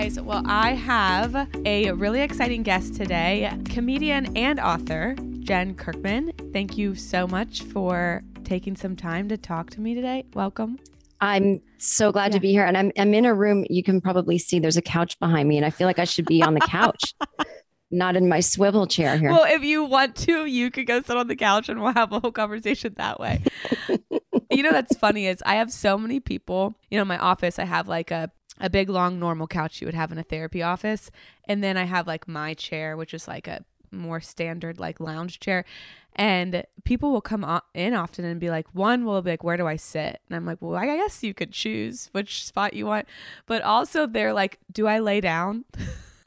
Guys. Well, I have a really exciting guest today comedian and author, Jen Kirkman. Thank you so much for taking some time to talk to me today. Welcome. I'm so glad Yeah. to be here. And I'm, I'm in a room, you can probably see there's a couch behind me, and I feel like I should be on the couch, not in my swivel chair here. Well, if you want to, you could go sit on the couch and we'll have a whole conversation that way. you know, that's funny is I have so many people, you know, in my office, I have like a, a big, long, normal couch you would have in a therapy office. And then I have like my chair, which is like a more standard, like lounge chair. And people will come o- in often and be like, one will be like, where do I sit? And I'm like, well, I guess you could choose which spot you want. But also, they're like, do I lay down?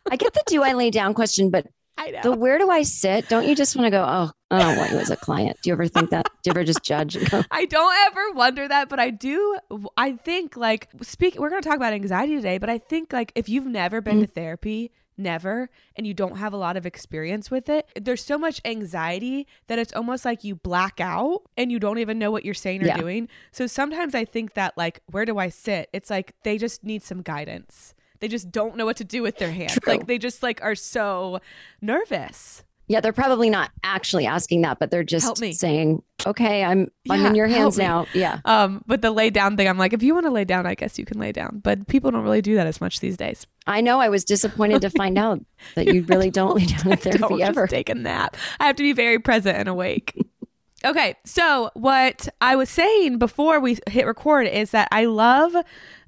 I get the do I lay down question, but the where do I sit? Don't you just want to go, oh, I don't want you as a client? Do you ever think that? Do you ever just judge? I don't ever wonder that, but I do. I think like speak. We're going to talk about anxiety today, but I think like if you've never been to mm-hmm. therapy, never, and you don't have a lot of experience with it, there's so much anxiety that it's almost like you black out and you don't even know what you're saying or Yeah. doing. So sometimes I think that like where do I sit? It's like they just need some guidance. They just don't know what to do with their hands. True. Like they just like are so nervous. Yeah, they're probably not actually asking that, but they're just saying, okay, I'm I'm in your hands now. Yeah. Um, but the lay down thing, I'm like, if you want to lay down, I guess you can lay down. But people don't really do that as much these days. I know I was disappointed to find out that you really don't lay down in therapy just ever. take a nap. I have to be very present and awake. okay, so what I was saying before we hit record is that I love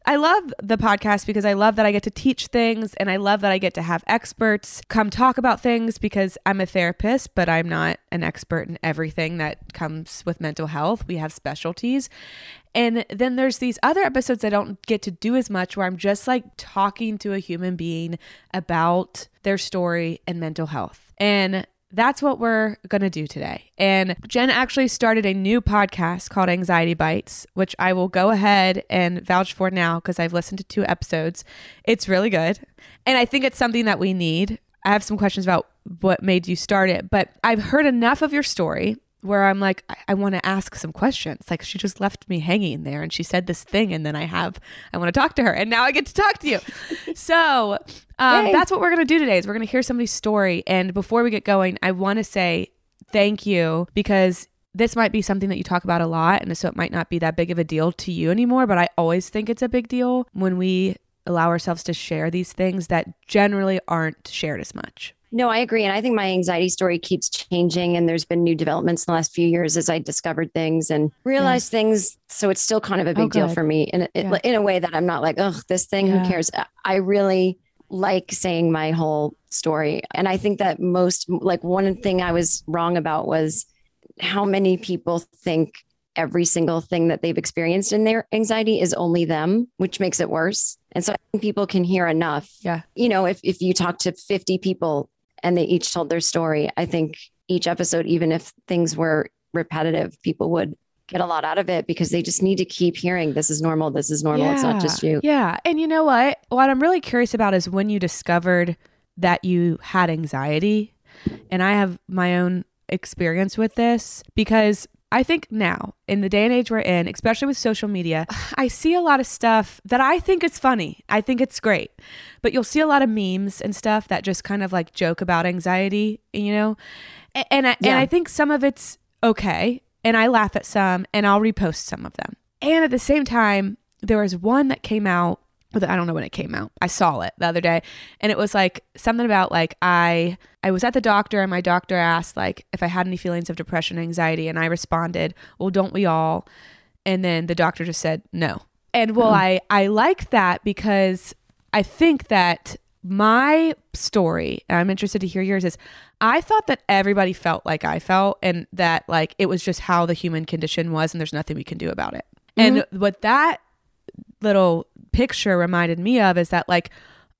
I love the podcast because I love that I get to teach things and I love that I get to have experts come talk about things because I'm a therapist, but I'm not an expert in everything that comes with mental health. We have specialties. And then there's these other episodes I don't get to do as much where I'm just like talking to a human being about their story and mental health. And that's what we're going to do today. And Jen actually started a new podcast called Anxiety Bites, which I will go ahead and vouch for now because I've listened to two episodes. It's really good. And I think it's something that we need. I have some questions about what made you start it, but I've heard enough of your story where I'm like, I, I want to ask some questions. Like she just left me hanging there and she said this thing, and then I have, I want to talk to her, and now I get to talk to you. so um, that's what we're going to do today is we're going to hear somebody's story. And before we get going, I want to say thank you because this might be something that you talk about a lot. And so it might not be that big of a deal to you anymore, but I always think it's a big deal when we allow ourselves to share these things that generally aren't shared as much. No, I agree. And I think my anxiety story keeps changing. And there's been new developments in the last few years as I discovered things and realized things. So it's still kind of a oh, big deal Oh, good. for me in a, Yeah. in a way that I'm not like, oh, this thing, Yeah. who cares? I really like saying my whole story. And I think that most, like, one thing I was wrong about was how many people think every single thing that they've experienced in their anxiety is only them, which makes it worse. And so I think people can hear enough. Yeah. You know, if, if you talk to 50 people and they each told their story. I think each episode, even if things were repetitive, people would get a lot out of it because they just need to keep hearing this is normal, this is normal, it's not just you. Yeah. And you know what? What I'm really curious about is when you discovered that you had anxiety. And I have my own experience with this because I think now, in the day and age we're in, especially with social media, I see a lot of stuff that I think is funny. I think it's great. But you'll see a lot of memes and stuff that just kind of like joke about anxiety, you know? And, and I, yeah. and I think some of it's okay. And I laugh at some and I'll repost some of them. And at the same time, there was one that came out I don't know when it came out. I saw it the other day and it was like something about like I I was at the doctor and my doctor asked like if I had any feelings of depression anxiety and I responded, "Well, don't we all?" And then the doctor just said, "No." And well, oh. I I like that because I think that my story, and I'm interested to hear yours is I thought that everybody felt like I felt and that like it was just how the human condition was and there's nothing we can do about it. Mm-hmm. And what that little picture reminded me of is that like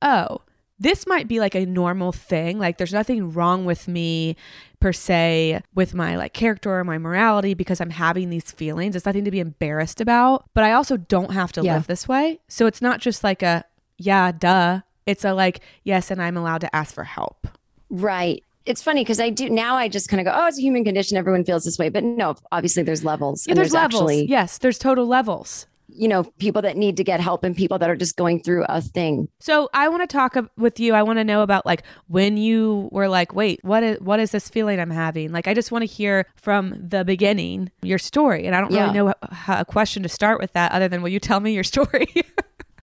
oh this might be like a normal thing like there's nothing wrong with me per se with my like character or my morality because i'm having these feelings it's nothing to be embarrassed about but i also don't have to yeah. live this way so it's not just like a yeah duh it's a like yes and i'm allowed to ask for help right it's funny because I do now. I just kind of go, "Oh, it's a human condition. Everyone feels this way." But no, obviously there's levels. Yeah, there's, there's levels. Actually, yes, there's total levels you know, people that need to get help and people that are just going through a thing. So I want to talk with you. I want to know about like when you were like, wait, what is what is this feeling I'm having? Like, I just want to hear from the beginning your story, and I don't yeah. really know a, a question to start with that other than will you tell me your story?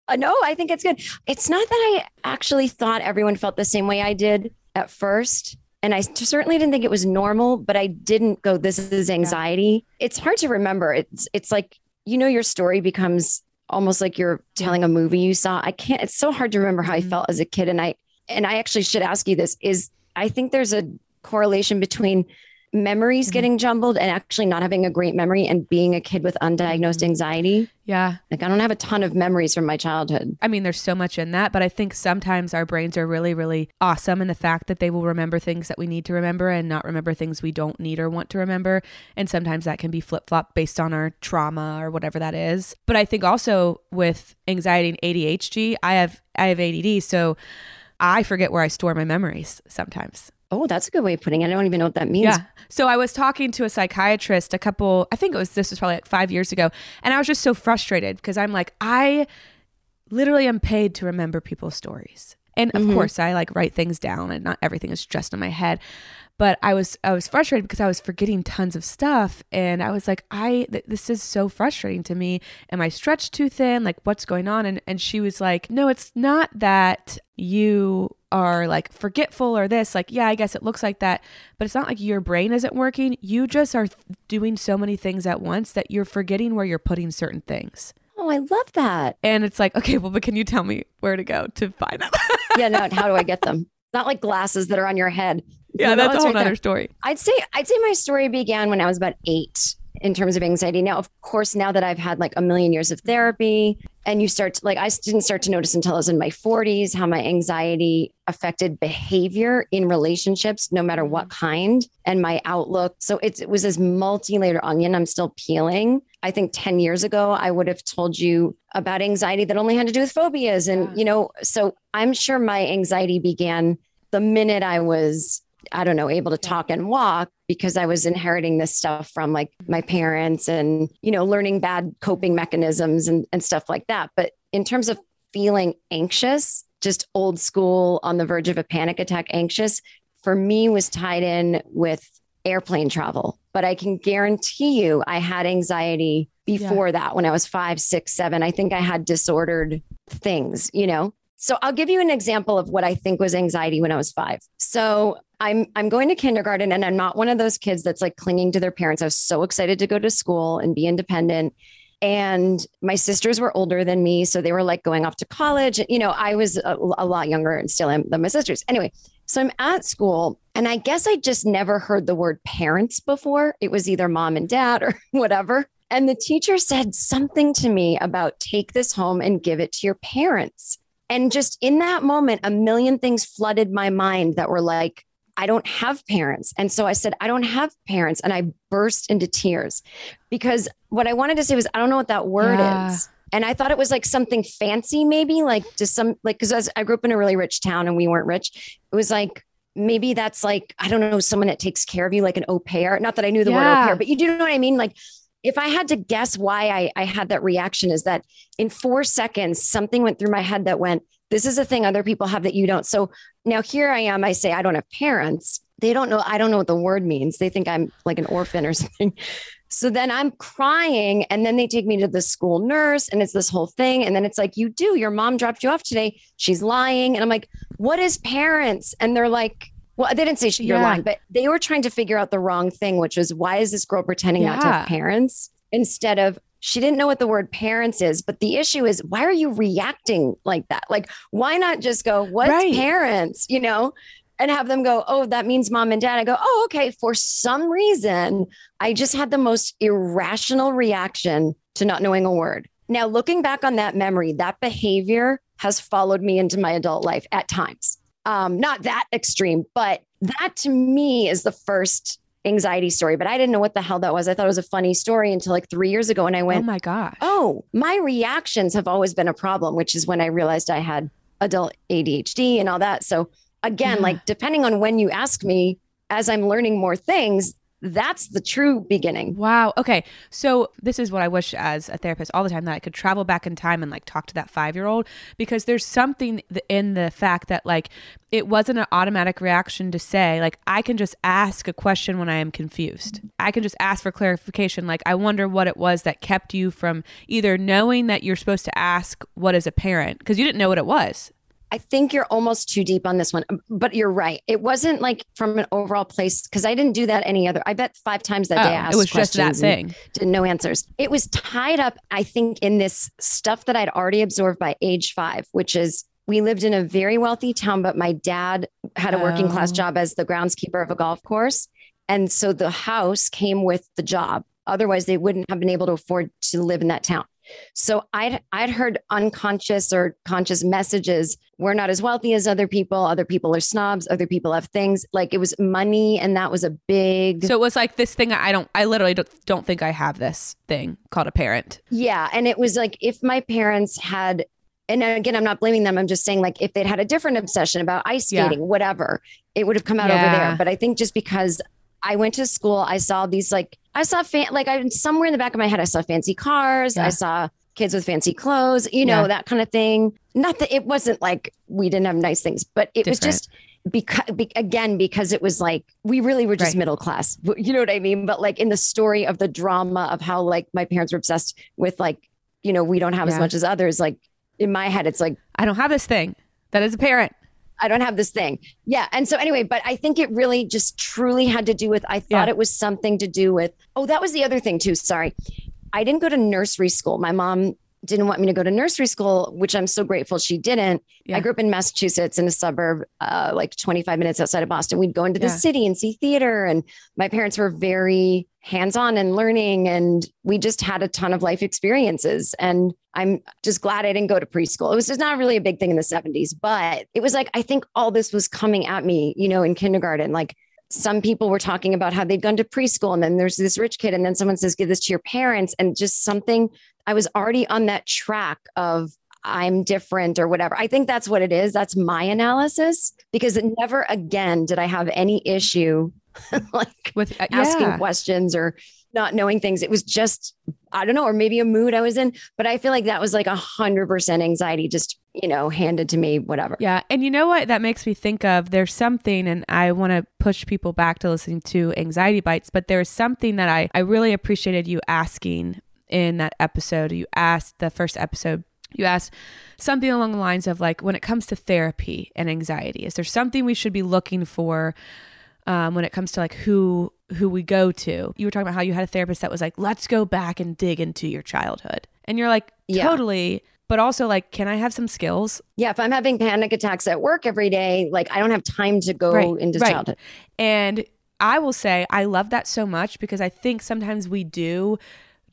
uh, no, I think it's good. It's not that I actually thought everyone felt the same way I did at first. And I certainly didn't think it was normal, but I didn't go, this is anxiety. Yeah. It's hard to remember. It's it's like you know, your story becomes almost like you're telling a movie you saw. I can't, it's so hard to remember how I mm-hmm. felt as a kid. And I, and I actually should ask you this is I think there's a correlation between memories mm-hmm. getting jumbled and actually not having a great memory and being a kid with undiagnosed mm-hmm. anxiety. Yeah. Like I don't have a ton of memories from my childhood. I mean, there's so much in that, but I think sometimes our brains are really, really awesome in the fact that they will remember things that we need to remember and not remember things we don't need or want to remember. And sometimes that can be flip flop based on our trauma or whatever that is. But I think also with anxiety and ADHD, I have I have ADD, so I forget where I store my memories sometimes. Oh, that's a good way of putting it. I don't even know what that means. Yeah. So I was talking to a psychiatrist a couple, I think it was, this was probably like five years ago. And I was just so frustrated because I'm like, I literally am paid to remember people's stories. And of mm-hmm. course, I like write things down and not everything is just in my head but I was I was frustrated because I was forgetting tons of stuff. And I was like I th- this is so frustrating to me. Am I stretched too thin? Like what's going on? And and she was like no it's not that you are like forgetful or this. Like yeah I guess it looks like that but it's not like your brain isn't working. You just are doing so many things at once that you're forgetting where you're putting certain things. Oh, I love that. And it's like, okay, well, but can you tell me where to go to find them? yeah, no, how do I get them? Not like glasses that are on your head yeah, that's a whole right other story. I'd say I'd say my story began when I was about eight in terms of anxiety. Now, of course, now that I've had like a million years of therapy, and you start to like, I didn't start to notice until I was in my 40s how my anxiety affected behavior in relationships, no matter what mm-hmm. kind, and my outlook. So it, it was this multi layered onion I'm still peeling. I think 10 years ago, I would have told you about anxiety that only had to do with phobias. And, yeah. you know, so I'm sure my anxiety began the minute I was I don't know, able to talk and walk because I was inheriting this stuff from like my parents and, you know, learning bad coping mechanisms and, and stuff like that. But in terms of feeling anxious, just old school on the verge of a panic attack anxious, for me was tied in with airplane travel. But I can guarantee you I had anxiety before yeah. that when I was five, six, seven. I think I had disordered things, you know? So I'll give you an example of what I think was anxiety when I was five. So I'm I'm going to kindergarten and I'm not one of those kids that's like clinging to their parents. I was so excited to go to school and be independent. And my sisters were older than me, so they were like going off to college. You know, I was a, a lot younger and still am than my sisters. Anyway, so I'm at school, and I guess I just never heard the word parents before. It was either mom and dad or whatever. And the teacher said something to me about take this home and give it to your parents. And just in that moment, a million things flooded my mind that were like, I don't have parents. And so I said, I don't have parents. And I burst into tears because what I wanted to say was, I don't know what that word Yeah. is. And I thought it was like something fancy, maybe like to some, like, cause I grew up in a really rich town and we weren't rich. It was like, maybe that's like, I don't know, someone that takes care of you, like an au pair. Not that I knew the word Yeah. au pair, but you do know what I mean? Like, if I had to guess why I, I had that reaction, is that in four seconds, something went through my head that went, This is a thing other people have that you don't. So now here I am. I say, I don't have parents. They don't know. I don't know what the word means. They think I'm like an orphan or something. So then I'm crying. And then they take me to the school nurse and it's this whole thing. And then it's like, You do. Your mom dropped you off today. She's lying. And I'm like, What is parents? And they're like, well, they didn't say you're Yeah. lying, but they were trying to figure out the wrong thing, which was why is this girl pretending not to have parents instead of she didn't know what the word parents is. But the issue is, why are you reacting like that? Like, why not just go, what's Right. parents, you know? And have them go, oh, that means mom and dad. I go, oh, okay. For some reason, I just had the most irrational reaction to not knowing a word. Now, looking back on that memory, that behavior has followed me into my adult life at times. Um, not that extreme, but that to me is the first anxiety story. But I didn't know what the hell that was. I thought it was a funny story until like three years ago when I went, Oh my gosh. oh, my reactions have always been a problem, which is when I realized I had adult ADHD and all that. So again, Yeah. like depending on when you ask me, as I'm learning more things, that's the true beginning. Wow. Okay. So this is what I wish as a therapist all the time that I could travel back in time and like talk to that five year old because there's something in the fact that like it wasn't an automatic reaction to say like I can just ask a question when I am confused. I can just ask for clarification. Like I wonder what it was that kept you from either knowing that you're supposed to ask what is a parent because you didn't know what it was. I think you're almost too deep on this one, um, but you're right. It wasn't like from an overall place because I didn't do that any other. I bet five times that day I Oh, asked it was just that thing. didn't know answers. It was tied up, I think, in this stuff that I'd already absorbed by age five, which is we lived in a very wealthy town, but my dad had a working class Oh. job as the groundskeeper of a golf course. And so the house came with the job. Otherwise, they wouldn't have been able to afford to live in that town. So I'd I'd heard unconscious or conscious messages. We're not as wealthy as other people. Other people are snobs. Other people have things. Like it was money, and that was a big So it was like this thing I don't, I literally don't, don't think I have this thing called a parent. Yeah. And it was like if my parents had, and again, I'm not blaming them. I'm just saying, like, if they'd had a different obsession about ice Yeah. skating, whatever, it would have come out over there. But I think just because I went to school, I saw these, like, I saw, fan, like, I somewhere in the back of my head, I saw fancy cars. Yeah. I saw kids with fancy clothes, you know, Yeah. that kind of thing. Not that it wasn't like we didn't have nice things, but it was just, because be, again because it was like we really were just Right. middle class you know what i mean but like in the story of the drama of how like my parents were obsessed with like you know we don't have as much as others like in my head it's like I don't have this thing that is a parent. I don't have this thing. Yeah and so anyway but i think it really just truly had to do with i thought Yeah. it was something to do with oh that was the other thing too sorry. I didn't go to nursery school. My mom didn't want me to go to nursery school which i'm so grateful she didn't Yeah. I grew up in Massachusetts in a suburb, uh, like 25 minutes outside of Boston. We'd go into the Yeah. city and see theater. And my parents were very hands on and learning. And we just had a ton of life experiences. And I'm just glad I didn't go to preschool. It was just not really a big thing in the 70s, but it was like, I think all this was coming at me, you know, in kindergarten. Like, some people were talking about how they'd gone to preschool and then there's this rich kid and then someone says give this to your parents and just something i was already on that track of I'm different or whatever. I think that's what it is. That's my analysis because it never again did I have any issue like with uh, asking yeah. questions or not knowing things. It was just, I don't know, or maybe a mood I was in. But I feel like that was like a hundred percent anxiety, just, you know, handed to me, whatever. Yeah. And you know what that makes me think of? There's something, and I want to push people back to listening to Anxiety Bites, but there's something that I, I really appreciated you asking in that episode. You asked the first episode, you asked something along the lines of like, when it comes to therapy and anxiety, is there something we should be looking for? Um, when it comes to like who who we go to you were talking about how you had a therapist that was like let's go back and dig into your childhood and you're like Yeah. totally but also like can i have some skills Yeah. If I'm having panic attacks at work every day, like I don't have time to go Right, into right. childhood. And I will say I love that so much because I think sometimes we do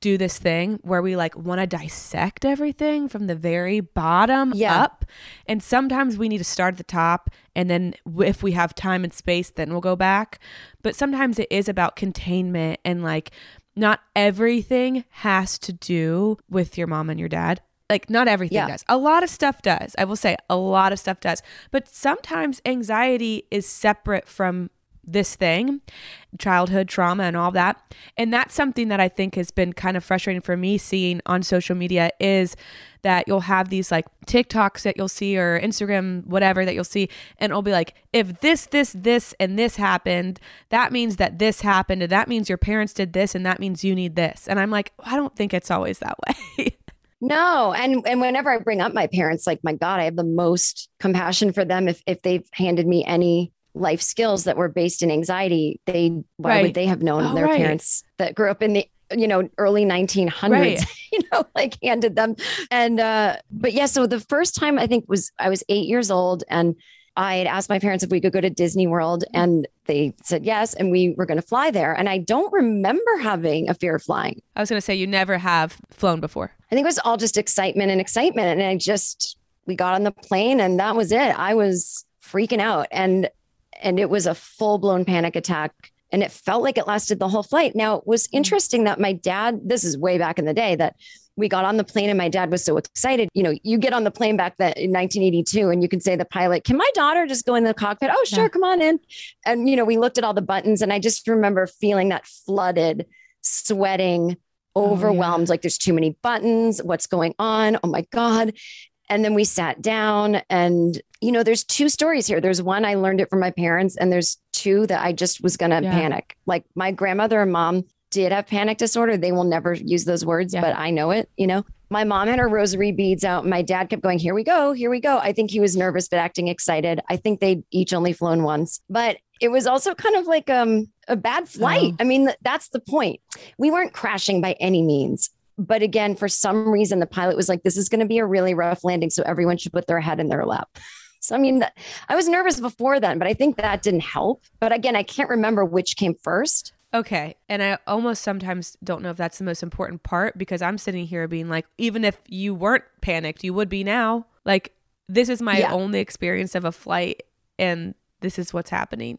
do this thing where we like want to dissect everything from the very bottom Yeah. up. And sometimes we need to start at the top and then if we have time and space then we'll go back. But sometimes it is about containment and like not everything has to do with your mom and your dad. Like not everything Yeah. does. A lot of stuff does. I will say a lot of stuff does. But sometimes anxiety is separate from this thing, childhood trauma and all that. And that's something that I think has been kind of frustrating for me seeing on social media is that you'll have these like TikToks that you'll see or Instagram, whatever that you'll see, and it'll be like, if this, this, this, and this happened, that means that this happened, and that means your parents did this, and that means you need this. And I'm like, I don't think it's always that way. No, and and whenever I bring up my parents, like my God, I have the most compassion for them. If if they've handed me any life skills that were based in anxiety, they why Right. would they have known Oh, their right. parents that grew up in the you know early 1900s Right. you know like handed them and uh but yeah so the first time i think was i was eight years old and i had asked my parents if we could go to disney world and they said yes and we were going to fly there and i don't remember having a fear of flying I was going to say, you never have flown before. I think it was all just excitement and excitement. And I just, we got on the plane and that was it. I was freaking out and, and it was a full blown panic attack. And it felt like it lasted the whole flight. Now it was mm-hmm. interesting that my dad, this is way back in the day that we got on the plane and my dad was so excited. You know, you get on the plane back that in 1982 and you can say the pilot, can my daughter just go in the cockpit? Oh, sure. Yeah. Come on in. And, you know, we looked at all the buttons and I just remember feeling that flooded, sweating, Oh, yeah. overwhelmed like there's too many buttons what's going on oh my god and then we sat down and you know there's two stories here. There's one i learned it from my parents and there's two that i just was to Yeah. panic. Like my grandmother and mom did have panic disorder. They will never use those words Yeah. but i know it you know? My mom had her rosary beads out. My dad kept going here we go here we go. I think he was nervous but acting excited. I think they'd each only flown once. But it was also kind of like um, a bad flight. Oh. i mean th- that's the point. We weren't crashing by any means. But again, for some reason, the pilot was like, this is going to be a really rough landing. So everyone should put their head in their lap. So, I mean, that- I was nervous before then, but I think that didn't help. But again, I can't remember which came first. Okay. And I almost sometimes don't know if that's the most important part because I'm sitting here being like, even if you weren't panicked, you would be now. Like, this is my Yeah. only experience of a flight, and this is what's happening.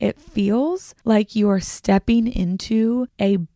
It feels like you are stepping into a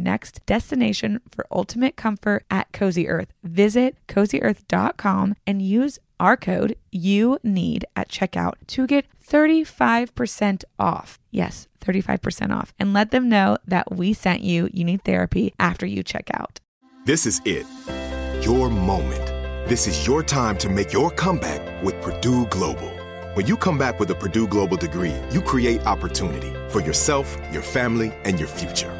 next destination for ultimate comfort at Cozy Earth. Visit cozyearth.com and use our code you need at checkout to get 35% off. Yes, 35% off. And let them know that we sent you You Need Therapy after you check out. This is it. Your moment. This is your time to make your comeback with Purdue Global. When you come back with a Purdue Global degree, you create opportunity for yourself, your family, and your future.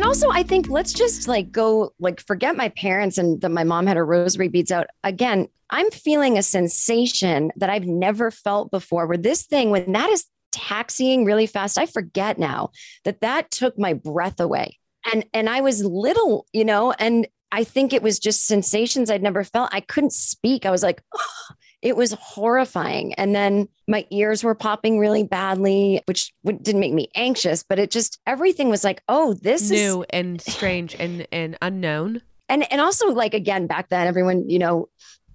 And also, I think let's just like go, like, forget my parents and that my mom had her rosary beads out. Again, I'm feeling a sensation that I've never felt before where this thing, when that is taxiing really fast, I forget now that that took my breath away. And, and I was little, you know, and I think it was just sensations I'd never felt. I couldn't speak. I was like, oh, it was horrifying. And then my ears were popping really badly, which didn't make me anxious, but it just everything was like, oh, this is new is and strange and and unknown. And and also like again back then, everyone you know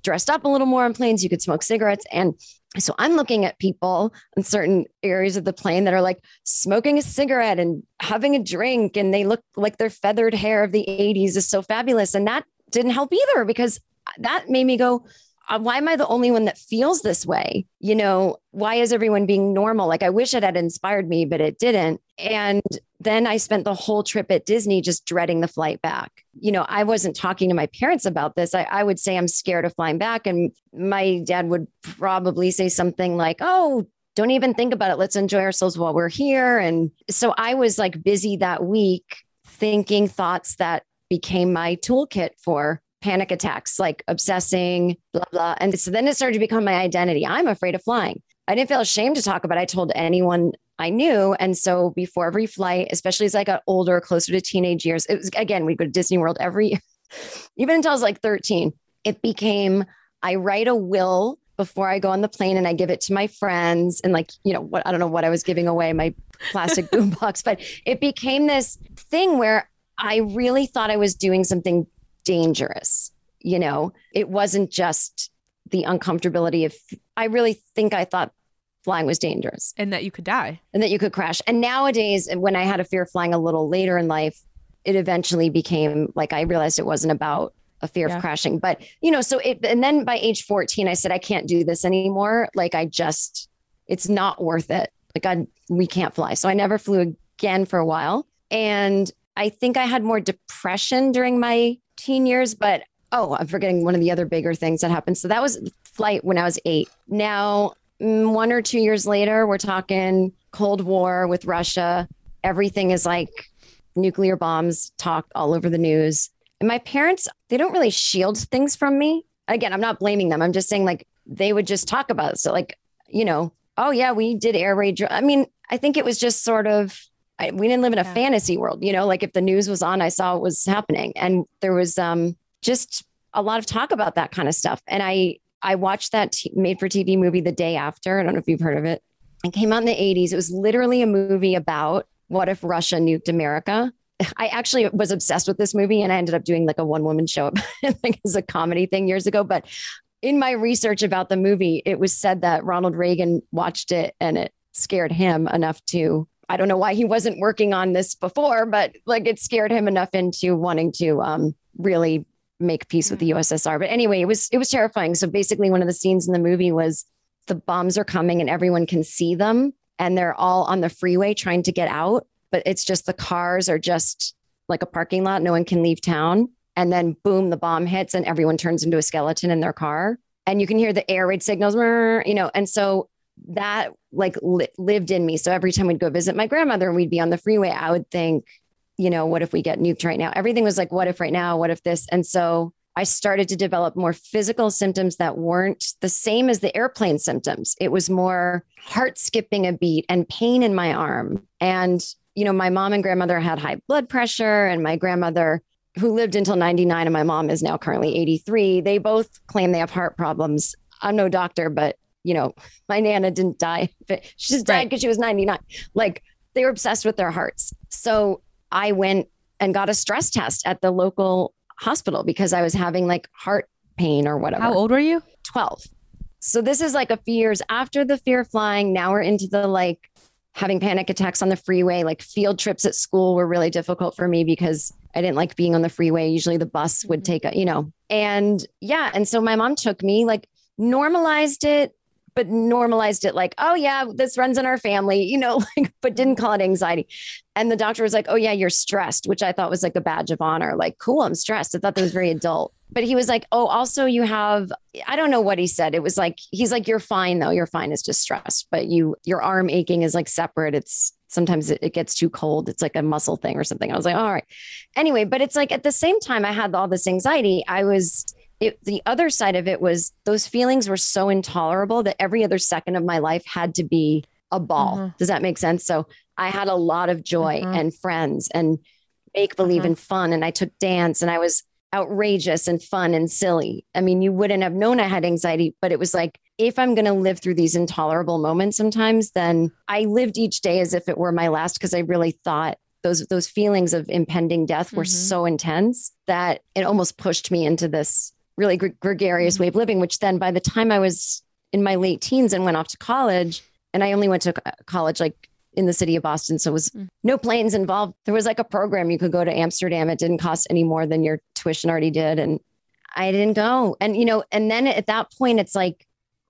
dressed up a little more on planes. You could smoke cigarettes, and so I'm looking at people in certain areas of the plane that are like smoking a cigarette and having a drink, and they look like their feathered hair of the 80s is so fabulous, and that didn't help either because that made me go Uh, why am I the only one that feels this way? You know, why is everyone being normal? Like, I wish it had inspired me, but it didn't. And then I spent the whole trip at Disney just dreading the flight back. You know, I wasn't talking to my parents about this. I, I would say I'm scared of flying back. And my dad would probably say something like, oh, don't even think about it. Let's enjoy ourselves while we're here. And so I was like busy that week thinking thoughts that became my toolkit for panic attacks, like obsessing, blah, blah. And so then it started to become my identity. I'm afraid of flying. I didn't feel ashamed to talk about it. I told anyone I knew. And so before every flight, especially as I got older, closer to teenage years, it was again, we go to Disney World every year, even until I was like 13. It became I write a will before I go on the plane and I give it to my friends and like, you know, what I don't know what I was giving away, my plastic boombox, but it became this thing where I really thought I was doing something dangerous. You know, it wasn't just the uncomfortability of, I really think I thought flying was dangerous and that you could die and that you could crash. And nowadays, when I had a fear of flying a little later in life, it eventually became like I realized it wasn't about a fear yeah. of crashing. But, you know, so it, and then by age 14, I said, I can't do this anymore. Like, I just, it's not worth it. Like, I, we can't fly. So I never flew again for a while. And I think I had more depression during my teen years, but oh, I'm forgetting one of the other bigger things that happened. So that was flight when I was eight. Now, mm, one or two years later, we're talking Cold War with Russia. Everything is like nuclear bombs talked all over the news. And my parents, they don't really shield things from me. Again, I'm not blaming them. I'm just saying, like, they would just talk about it. So, like, you know, oh, yeah, we did air raid. I mean, I think it was just sort of I, we didn't live in a yeah. fantasy world, you know, like if the news was on, I saw what was happening. And there was um, just a lot of talk about that kind of stuff. And I, I watched that t- made for TV movie the day after. I don't know if you've heard of it. It came out in the 80s. It was literally a movie about what if Russia nuked America. I actually was obsessed with this movie and I ended up doing like a one woman show like as a comedy thing years ago. But in my research about the movie, it was said that Ronald Reagan watched it and it scared him enough to I don't know why he wasn't working on this before, but like it scared him enough into wanting to um, really make peace with the mm. USSR. But anyway, it was it was terrifying. So basically, one of the scenes in the movie was the bombs are coming and everyone can see them, and they're all on the freeway trying to get out, but it's just the cars are just like a parking lot. No one can leave town, and then boom, the bomb hits and everyone turns into a skeleton in their car, and you can hear the air raid signals, you know, and so that like li- lived in me. So every time we'd go visit my grandmother and we'd be on the freeway, I would think, you know, what if we get nuked right now? Everything was like, what if right now? What if this? And so I started to develop more physical symptoms that weren't the same as the airplane symptoms. It was more heart skipping a beat and pain in my arm. And, you know, my mom and grandmother had high blood pressure, and my grandmother, who lived until 99, and my mom is now currently 83, they both claim they have heart problems. I'm no doctor, but you know, my nana didn't die. She just died because right. she was 99. Like they were obsessed with their hearts. So I went and got a stress test at the local hospital because I was having like heart pain or whatever. How old were you? 12. So this is like a few years after the fear of flying. Now we're into the like having panic attacks on the freeway. Like field trips at school were really difficult for me because I didn't like being on the freeway. Usually the bus would Mm-hmm. take a, you know, and yeah. And so my mom took me, like normalized it, but normalized it like, oh yeah, this runs in our family, you know, like, but didn't mm-hmm. call it anxiety. And the doctor was like, oh yeah, you're stressed, which I thought was like a badge of honor. Like, cool, I'm stressed. I thought that was very adult. But he was like, oh, also you have, I don't know what he said. It was like, he's like, you're fine though. You're fine. It's just stress, but you, your arm aching is like separate. It's sometimes it, it gets too cold. It's like a muscle thing or something. I was like, all right. Anyway, but it's like at the same time I had all this anxiety, I was, it, the other side of it was those feelings were so intolerable that every other second of my life had to be a ball. Mhm. Does that make sense? So I had a lot of joy Mhm. and friends and make believe Mhm. and fun. And I took dance and I was outrageous and fun and silly. I mean, you wouldn't have known I had anxiety, but it was like, if I'm going to live through these intolerable moments sometimes, then I lived each day as if it were my last because I really thought those those feelings of impending death were Mhm. so intense that it almost pushed me into this really gre- gregarious way of living which then by the time I was in my late teens and went off to college and I only went to college like in the city of Boston so it was Mm. no planes involved. There was like a program you could go to Amsterdam. It didn't cost any more than your tuition already did and I didn't go. And you know and then at that point it's like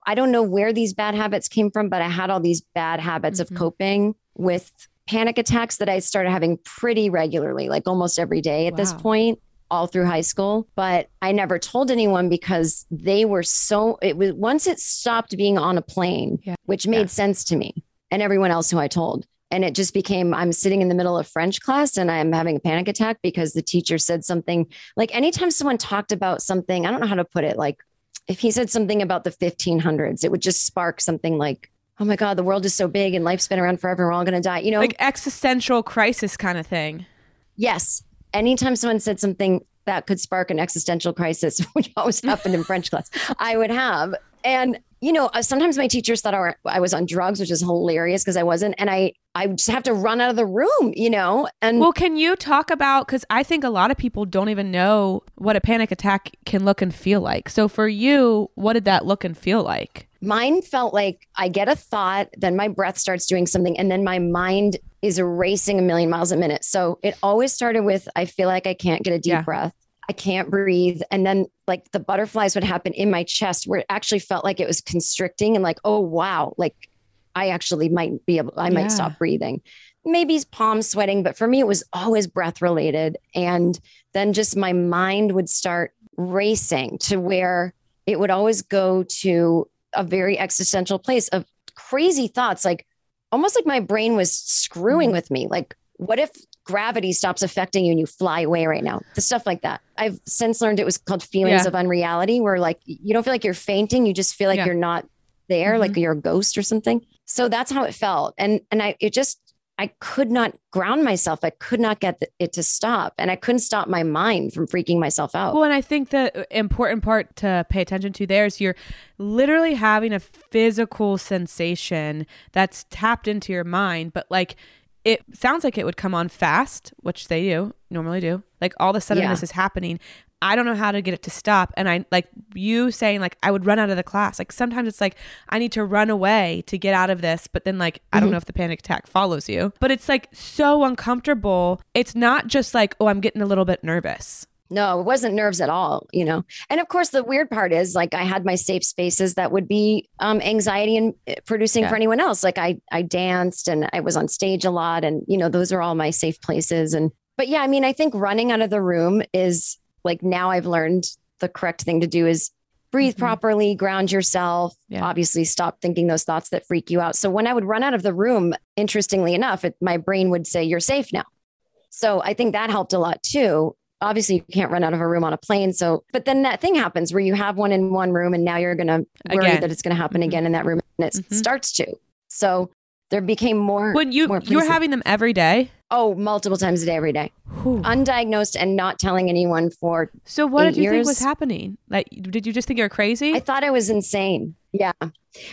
I don't know where these bad habits came from, but I had all these bad habits Mhm. of coping with panic attacks that I started having pretty regularly, like almost every day at this point, all through high school. But I never told anyone because they were so, it was once it stopped being on a plane, Yeah. which made Yeah. sense to me and everyone else who I told. And it just became I'm sitting in the middle of French class and I'm having a panic attack because the teacher said something like anytime someone talked about something, I don't know how to put it, like if he said something about the 1500s, it would just spark something like, oh my God, the world is so big and life's been around forever. and We're all going to die. You know, Like existential crisis kind of thing. yes. Anytime someone said something that could spark an existential crisis, which always happened in French class, I would have. And, you know, uh, sometimes my teachers thought I was on drugs, which is hilarious because I wasn't. And I, I just have to run out of the room, you know, and Well, can you talk about because I think a lot of people don't even know what a panic attack can look and feel like. So for you, what did that look and feel like? Mine felt like I get a thought, then my breath starts doing something, and then my mind is racing a million miles a minute. So it always started with I feel like I can't get a deep Yeah. breath. I can't breathe. And then like the butterflies would happen in my chest where it actually felt like it was constricting and like, oh wow, like I actually might be able, I Yeah. might stop breathing. Maybe palm sweating, but for me it was always breath related. And then just my mind would start racing to where it would always go to a very existential place of crazy thoughts, like almost like my brain was screwing Mhm. with me. Like, what if gravity stops affecting you and you fly away right now? The stuff like that. I've since learned it was called feelings Yeah. of unreality, where like you don't feel like you're fainting, you just feel like Yeah. you're not there, Mhm. like you're a ghost or something. So that's how it felt. And and I it just I could not ground myself. I could not get it to stop, and I couldn't stop my mind from freaking myself out. Well, and I think the uh, important part to pay attention to there is you're literally having a physical sensation that's tapped into your mind, but like it sounds like it would come on fast, which they do normally do. Like all of a sudden Yeah. this is happening. I don't know how to get it to stop. And I like you saying like I would run out of the class. Like sometimes it's like I need to run away to get out of this, but then like I don't know if the panic attack follows you. But it's like so uncomfortable. It's not just like, oh, I'm getting a little bit nervous. No, it wasn't nerves at all, you know. And of course, the weird part is like I had my safe spaces that would be um, anxiety and uh, producing Yeah. for anyone else. Like I, I danced and I was on stage a lot, and you know, those are all my safe places. And but yeah, I mean, I think running out of the room is like now I've learned the correct thing to do is breathe Mhm. properly, ground yourself. Yeah. Obviously, stop thinking those thoughts that freak you out. So when I would run out of the room, interestingly enough, it, my brain would say, "You're safe now." So I think that helped a lot too. Obviously, you can't run out of a room on a plane. So, but then that thing happens where you have one in one room and now you're going to worry Again. that it's going to happen Mhm. again in that room and it Mhm. starts to. So there became more. When you more you were having them every day. Oh, multiple times a day, every day. Whew. Undiagnosed and not telling anyone for. So what did you think was happening? Like, did you just think you're crazy? I thought I was insane. Yeah.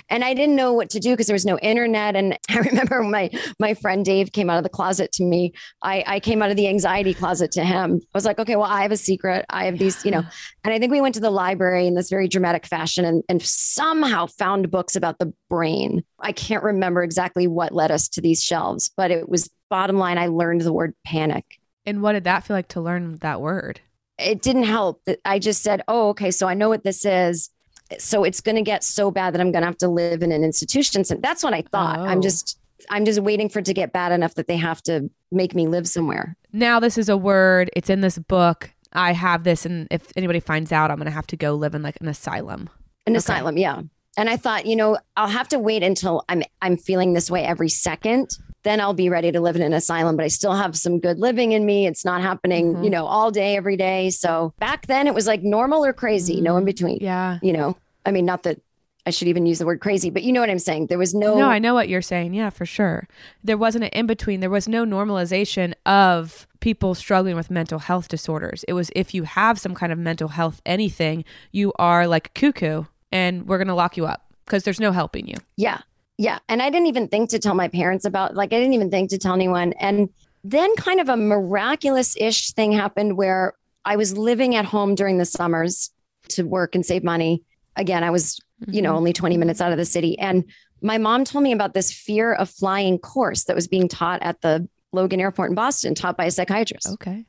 And I didn't know what to do because there was no internet. And I remember my my friend Dave came out of the closet to me. I, I came out of the anxiety closet to him. I was like, okay, well, I have a secret. I have these, you know. And I think we went to the library in this very dramatic fashion and, and somehow found books about the brain. I can't remember exactly what led us to these shelves, but it was bottom line, I learned the word panic. and what did that feel like to learn that word? it didn't help. I just said, oh, okay, so I know what this is. So it's going to get so bad that I'm going to have to live in an institution. So that's what I thought. Oh. I'm just, I'm just waiting for it to get bad enough that they have to make me live somewhere. Now this is a word. It's in this book. I have this, and if anybody finds out, I'm gonna have to go live in like an asylum. An Okay. asylum, yeah. And I thought, you know, I'll have to wait until I'm I'm feeling this way every second. Then I'll be ready to live in an asylum. But I still have some good living in me. It's not happening, Mhm. you know, all day, every day. So back then it was like normal or crazy, no in between. Yeah. You know, I mean, not that I should even use the word crazy, but you know what I'm saying. There was no, No, I know what you're saying. Yeah, for sure. There wasn't an in between. There was no normalization of people struggling with mental health disorders. It was if you have some kind of mental health anything, you are like cuckoo and we're going to lock you up because there's no helping you. Yeah. Yeah. And I didn't even think to tell my parents about like I didn't even think to tell anyone. And then kind of a miraculous ish thing happened where I was living at home during the summers to work and save money. Again, I was, you know, mm-hmm. only 20 minutes out of the city. And my mom told me about this fear of flying course that was being taught at the Logan Airport in Boston, taught by a psychiatrist. Okay.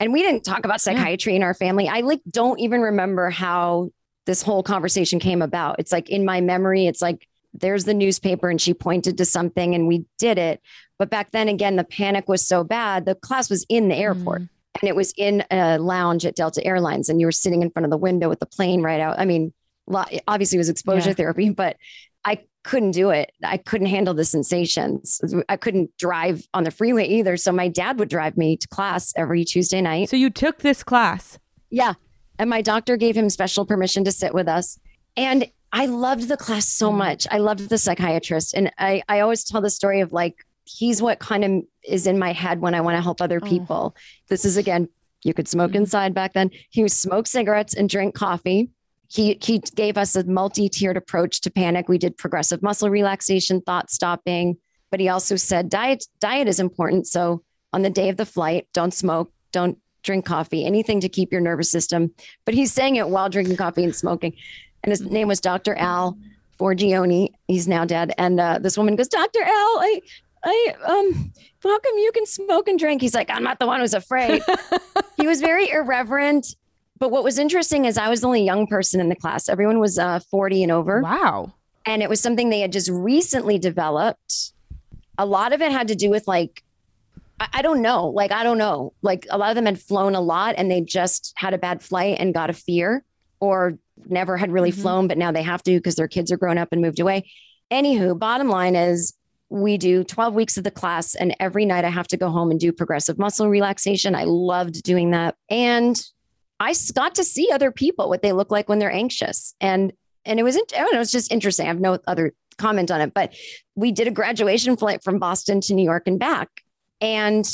and we didn't talk about psychiatry in our family. I like don't even remember how this whole conversation came about. It's like in my memory, it's like there's the newspaper and she pointed to something and we did it. But back then again, the panic was so bad. The class was in the airport mm. and it was in a lounge at Delta Airlines and you were sitting in front of the window with the plane right out. I mean, obviously it was exposure Yeah. therapy, but I couldn't do it. I couldn't handle the sensations. I couldn't drive on the freeway either. So my dad would drive me to class every Tuesday night. So you took this class. Yeah. And my doctor gave him special permission to sit with us. And I loved the class so mm. much. I loved the psychiatrist. And I, I always tell the story of like, he's what kind of is in my head when I want to help other Oh. people. This is again, you could smoke mm-hmm. inside back then. He would smoke cigarettes and drink coffee. He, he gave us a multi-tiered approach to panic. We did progressive muscle relaxation, thought stopping, but he also said diet diet is important. So on the day of the flight, don't smoke, don't drink coffee, anything to keep your nervous system. But he's saying it while drinking coffee and smoking. And his name was Dr. Al Forgione. He's now dead. And uh, this woman goes, Dr. Al, I, I, um, how come you can smoke and drink? He's like, I'm not the one who's afraid. he was very irreverent. But what was interesting is I was the only young person in the class. Everyone was uh, 40 and over Wow. and it was something they had just recently developed. A lot of it had to do with like, I, I don't know, like I don't know, like a lot of them had flown a lot and they just had a bad flight and got a fear, or never had really Mhm. flown, but now they have to because their kids are grown up and moved away. Anywho, bottom line is we do 12 weeks of the class and every night I have to go home and do progressive muscle relaxation. I loved doing that. And I got to see other people, what they look like when they're anxious. And and it was, I don't know, it's just interesting. I have no other comment on it, but we did a graduation flight from Boston to New York and back. And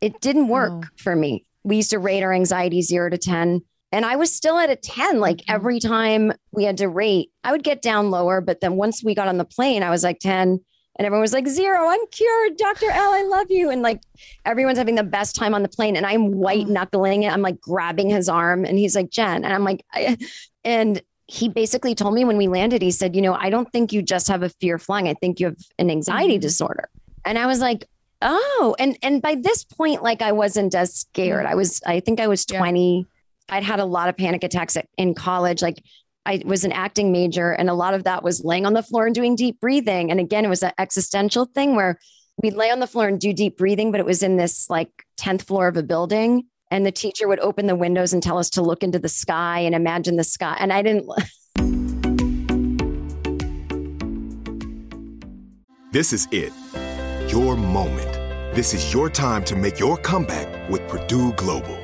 it didn't work Oh. for me. We used to rate our anxiety zero to 10. And I was still at a 10. Like Mhm. every time we had to rate, I would get down lower. But then once we got on the plane, I was like 10. And everyone was like, zero, I'm cured. Dr. Al, I love you. And like everyone's having the best time on the plane. And I'm white knuckling it. I'm like grabbing his arm. And he's like, Jen. And I'm like, I, and he basically told me when we landed, he said, you know, I don't think you just have a fear flying. I think you have an anxiety Mhm. disorder. And I was like, oh, and and by this point, like I wasn't as scared. I was, I think I was Yeah. 20. I'd had a lot of panic attacks at, in college. Like I was an acting major, and a lot of that was laying on the floor and doing deep breathing. And again, it was an existential thing where we'd lay on the floor and do deep breathing, but it was in this like 10th floor of a building. And the teacher would open the windows and tell us to look into the sky and imagine the sky. And I didn't, This is it. Your moment. This is your time to make your comeback with Purdue Global.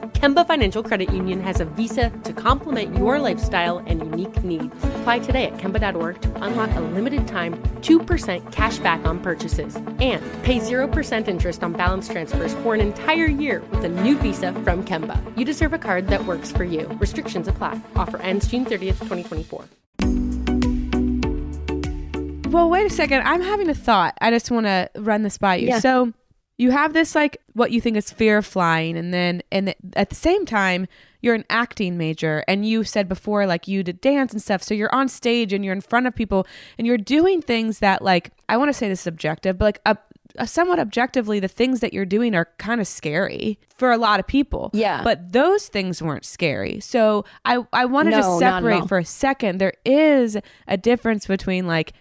Kemba Financial Credit Union has a visa to complement your lifestyle and unique needs. Apply today at Kemba.org to unlock a limited time 2% cash back on purchases and pay 0% interest on balance transfers for an entire year with a new visa from Kemba. You deserve a card that works for you. Restrictions apply. Offer ends June 30th, 2024. Well, wait a second. I'm having a thought. I just want to run this by you. Yeah. So, you have this like what you think is fear of flying, and then and at the same time, you're an acting major, and you said before like you did dance and stuff. So you're on stage and you're in front of people, and you're doing things that like I want to say this is subjective, but like a uh, somewhat objectively, the things that you're doing are kind of scary for a lot of people. Yeah. But those things weren't scary. So I, I want to No, just separate for a second. There is a difference between like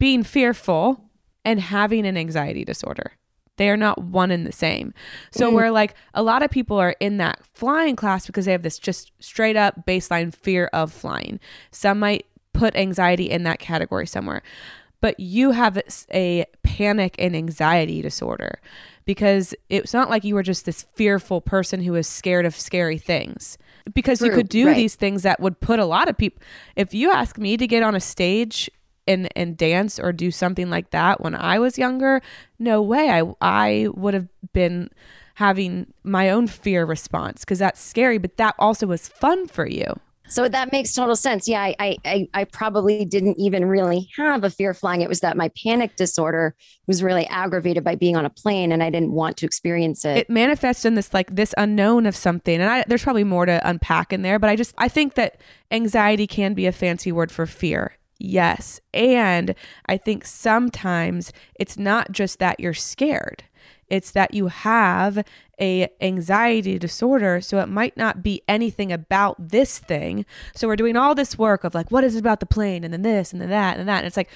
being fearful and having an anxiety disorder. They are not one and the same. So mm-hmm. where like a lot of people are in that flying class because they have this just straight up baseline fear of flying. Some might put anxiety in that category somewhere. But you have a panic and anxiety disorder because it's not like you were just this fearful person who is scared of scary things. Because you could do right. these things that would put a lot of people if you ask me to get on a stage and and dance or do something like that when I was younger, no way. I I would have been having my own fear response because that's scary, but that also was fun for you. So that makes total sense. Yeah, I, I, I, probably didn't even really have a fear of flying. It was that my panic disorder was really aggravated by being on a plane, and I didn't want to experience it. it manifests in this like this unknown of something and I, there's probably more to unpack in there but i just i think that anxiety can be a fancy word for fear yes and i think sometimes it's not just that you're scared it's that you have a anxiety disorder so it might not be anything about this thing so we're doing all this work of like what is it about the plane and then this and then that and that and it's like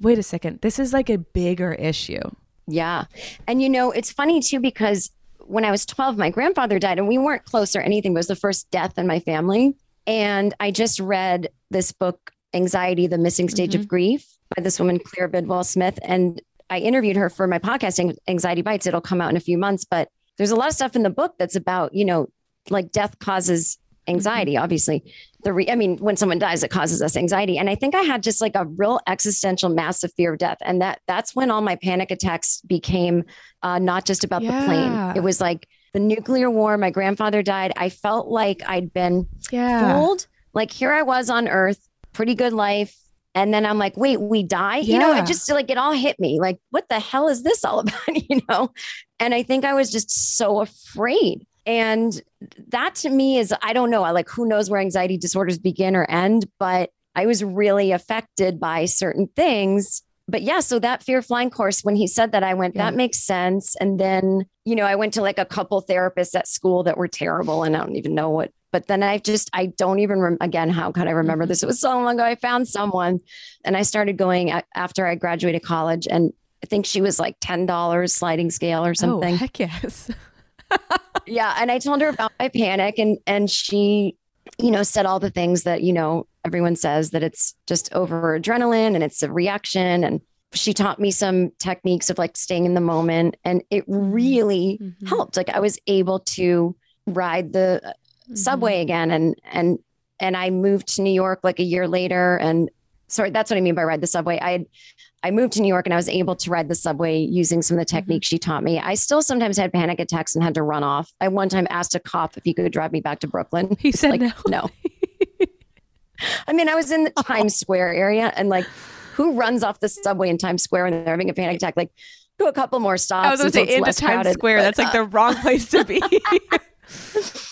wait a second this is like a bigger issue Yeah. And you know, it's funny too because when I was 12, my grandfather died and we weren't close or anything. It was the first death in my family. And I just read this book, Anxiety, the Missing Stage of Grief by this woman, Claire Bidwell Smith. And I interviewed her for my podcast, Ang- Anxiety Bites. It'll come out in a few months. But there's a lot of stuff in the book that's about, you know, like death causes anxiety, obviously. The re- I mean, when someone dies, it causes us anxiety. And I think I had just like a real existential, massive fear of death. And that that's when all my panic attacks became uh, not just about the plane. It was like the nuclear war. My grandfather died. I felt like I'd been yeah fooled. Like here I was on Earth, pretty good life. And then I'm like, wait, we die? You know, Yeah. it just like it all hit me. Like, what the hell is this all about? you know? And I think I was just so afraid. And that to me is, I don't know. I like who knows where anxiety disorders begin or end, but I was really affected by certain things. But yeah, so that fear flying course, when he said that, I went, Yeah. that makes sense. And then, you know, I went to like a couple therapists at school that were terrible and I don't even know what but then I just, I don't even, rem- again, how could I remember this? It was so long ago. I found someone and I started going after I graduated college. And I think she was like $10 sliding scale or something. Oh, heck yes. yeah. And I told her about my panic and, and she, you know, said all the things that, you know, everyone says that it's just over adrenaline and it's a reaction. And she taught me some techniques of like staying in the moment. And it really Mhm. helped. Like I was able to ride the Mm-hmm. subway again and and and I moved to New York like a year later and sorry that's what I mean by ride the subway I had I moved to New York and I was able to ride the subway using some of the Mm-hmm. techniques she taught me. I still sometimes had panic attacks and had to run off. I one time asked a cop if he could drive me back to Brooklyn. He said like, no. no. I mean, I was in the Times Square area and like who runs off the subway in Times Square when they're having a panic attack? Like do a couple more stops. I was going to say into Times crowded. Square. But, That's like uh, the wrong place to be.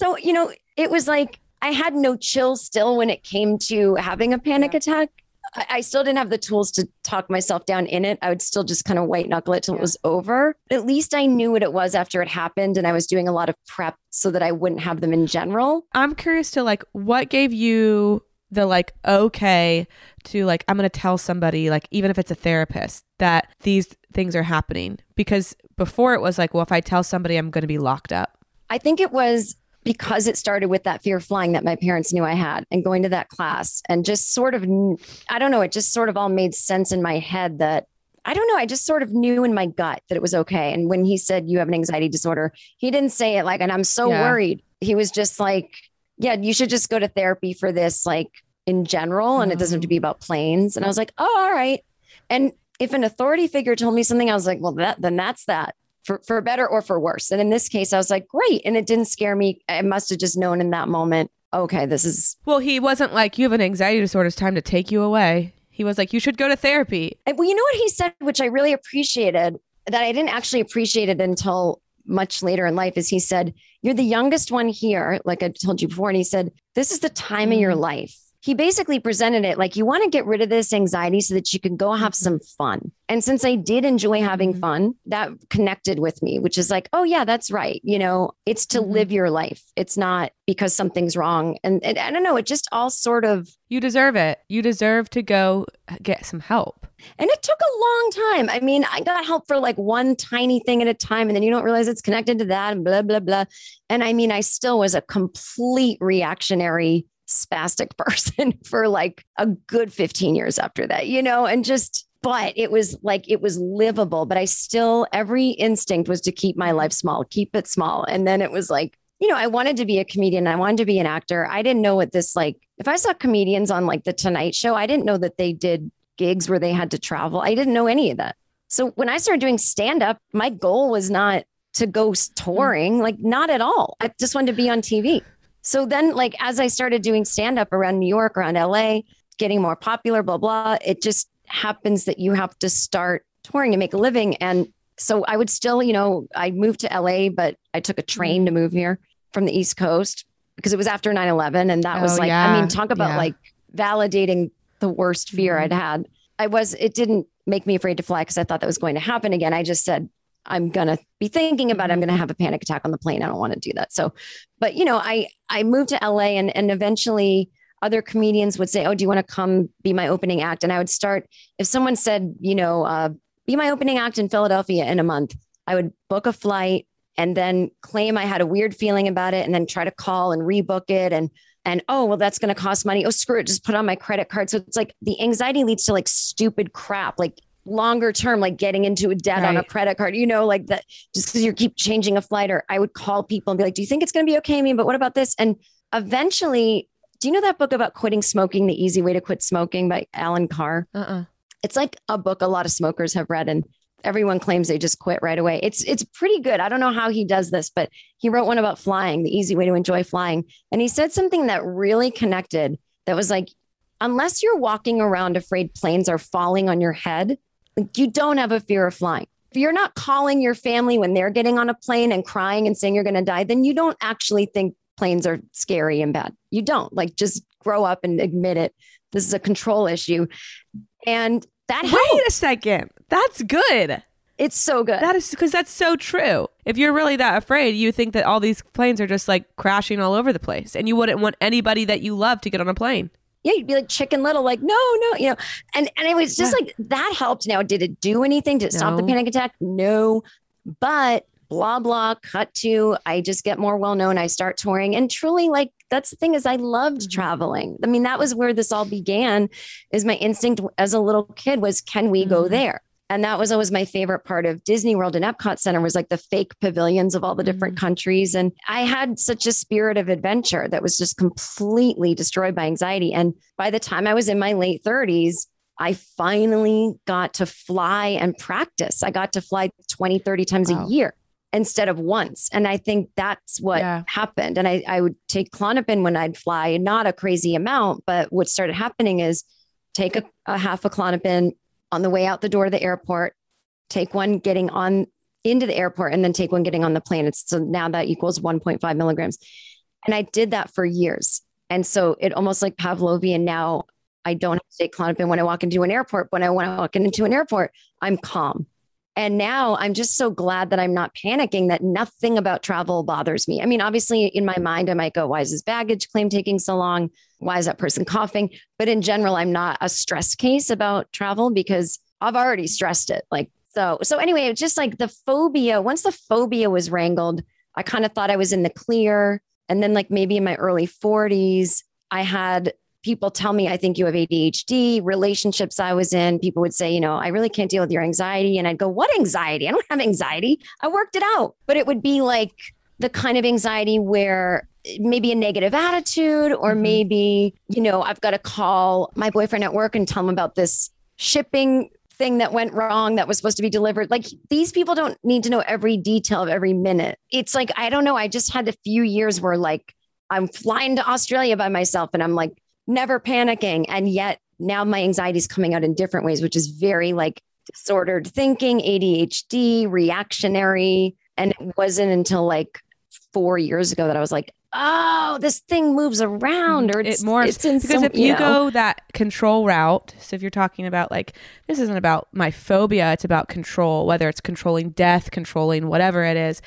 So, you know, it was like I had no chill still when it came to having a panic attack. I, I still didn't have the tools to talk myself down in it. I would still just kind of white knuckle it till it was over. At least I knew what it was after it happened. And I was doing a lot of prep so that I wouldn't have them in general. I'm curious to like what gave you the like okay to like I'm going to tell somebody like even if it's a therapist that these things are happening because before it was like well if I tell somebody I'm going to be locked up. I think it was because it started with that fear of flying that my parents knew I had and going to that class and just sort of, I don't know, it just sort of all made sense in my head that I don't know. I just sort of knew in my gut that it was okay. And when he said you have an anxiety disorder, he didn't say it like, and I'm so Yeah. worried. He was just like, yeah, you should just go to therapy for this, like in general. And it doesn't have to mm. be about planes. And I was like, oh, all right. And if an authority figure told me something, I was like, well, that then that's that for, for better or for worse. And in this case, I was like, great. And it didn't scare me. I must have just known in that moment, okay, this is, Well, he wasn't like you have an anxiety disorder it's time to take you away. He was like you should go to therapy. and, well, you know what he said, which I really appreciated that I didn't actually appreciate it until much later in life is he said, you're the youngest one here. Like I told you before. And he said, this is the time of your mm. life. He basically presented it like you want to get rid of this anxiety so that you can go have some fun. And since I did enjoy having Mhm. fun, that connected with me, which is like, oh, yeah, that's right. You know, it's to Mhm. live your life. It's not because something's wrong. And, and I don't know, it just all sort of You deserve it. You deserve to go get some help. And it took a long time. I mean, I got help for like one tiny thing at a time, and then you don't realize it's connected to that, and blah, blah, blah. And I mean, I still was a complete reactionary, spastic person for like a good 15 years after that, you know, and just, but it was like, it was livable. But I still, every instinct was to keep my life small, keep it small. And then it was like, you know, I wanted to be a comedian. I wanted to be an actor. I didn't know what this like. If I saw comedians on like the Tonight Show, I didn't know that they did gigs where they had to travel. I didn't know any of that. So when I started doing stand up, my goal was not to go mm-hmm. touring, like not at all. I just wanted to be on TV. So then, like, as I started doing stand up around New York, around LA, getting more popular, blah, blah, it just happens that you have to start touring to make a living. And so I would still, you know, I moved to LA, but I took a mm-hmm. train to move here from the East Coast because it was after 9 11. And that was Oh, like, I mean, talk about Yeah. like validating the worst fear I'd mm-hmm. had. I was, it didn't make me afraid to fly because I thought that was going to happen again. I just said, I'm going to be thinking about, it. I'm going to have a panic attack on the plane. I don't want to do that. So, but you know, I, I moved to LA and, and eventually other comedians would say, Oh, do you want to come be my opening act? And I would start, if someone said, you know, uh, be my opening act in Philadelphia in a month, I would book a flight and then claim I had a weird feeling about it and then try to call and rebook it. And, and oh, well, that's going to cost money. Oh, screw it. Just put on my credit card. So it's like the anxiety leads to like stupid crap, like longer term, like getting into a debt on a credit card, you know, like that just because you keep changing a flight. Or I would call people and be like, do you think it's going to be okay? I mean, but what about this? And eventually, do you know that book about quitting smoking, The Easy Way to Quit Smoking by Allen Carr? Uh-uh. it's like a book a lot of smokers have read and everyone claims they just quit right away. It's it's pretty good. I don't know how he does this, but he wrote one about flying, the easy way to enjoy flying. And he said something that really connected that was like unless you're walking around afraid planes are falling on your head, like you don't have a fear of flying. If you're not calling your family when they're getting on a plane and crying and saying you're going to die, then you don't actually think planes are scary and bad. You don't. Like just grow up and admit it. This is a control issue. And that. Wait a second. That's good. It's so good. That is because that's so true. If you're really that afraid, you think that all these planes are just like crashing all over the place, and you wouldn't want anybody that you love to get on a plane. Yeah, you'd be like chicken little, like, no, no, you know. And and it was just Yeah. like that helped. Now, did it do anything? Did it stop the panic attack? No. But blah blah cut to i just get more well known i start touring and truly like that's the thing is i loved Mhm. traveling i mean that was where this all began is my instinct as a little kid was can we go Mhm. there and that was always my favorite part of disney world and epcot center was like the fake pavilions of all the different mm. countries and i had such a spirit of adventure that was just completely destroyed by anxiety and by the time i was in my late 30s I finally got to fly and practice. I got to fly 20, 30 times Wow. a year instead of once. And I think that's what Yeah. happened. And I, I would take Klonopin when I'd fly, not a crazy amount, but what started happening is take a, a half a Klonopin on the way out the door of the airport, take one getting on into the airport, and then take one getting on the plane. It's, so now that equals 1.5 milligrams. And I did that for years. And so it almost like Pavlovian now I don't have to take Klonopin when I walk into an airport. When I when I walk into an airport, I'm calm. And now I'm just so glad that I'm not panicking, that nothing about travel bothers me. I mean, obviously, in my mind, I might go, why is this baggage claim taking so long? Why is that person coughing? But in general, I'm not a stress case about travel because I've already stressed it. Like, so, so anyway, it's just like the phobia, once the phobia was wrangled, I kind of thought I was in the clear. And then, like, maybe in my early 40s, I had people tell me, I think you have ADHD, relationships I was in, people would say, you know, I really can't deal with your anxiety. And I'd go, what anxiety? I don't have anxiety. I worked it out. But it would be like the kind of anxiety where maybe a negative attitude, or Mhm. maybe, you know, I've got to call my boyfriend at work and tell him about this shipping thing that went wrong that was supposed to be delivered. Like these people don't need to know every detail of every minute. It's like, I don't know. I just had a few years where like I'm flying to Australia by myself and I'm like never panicking. And yet now my anxiety is coming out in different ways, which is very like disordered thinking, ADHD, reactionary. And it wasn't until like four years ago that I was like, oh, this thing moves around or it it's, morphs it's in because some- if you, know. go that control route so if you're talking about like this isn't about my phobia it's about control whether it's controlling death controlling whatever it is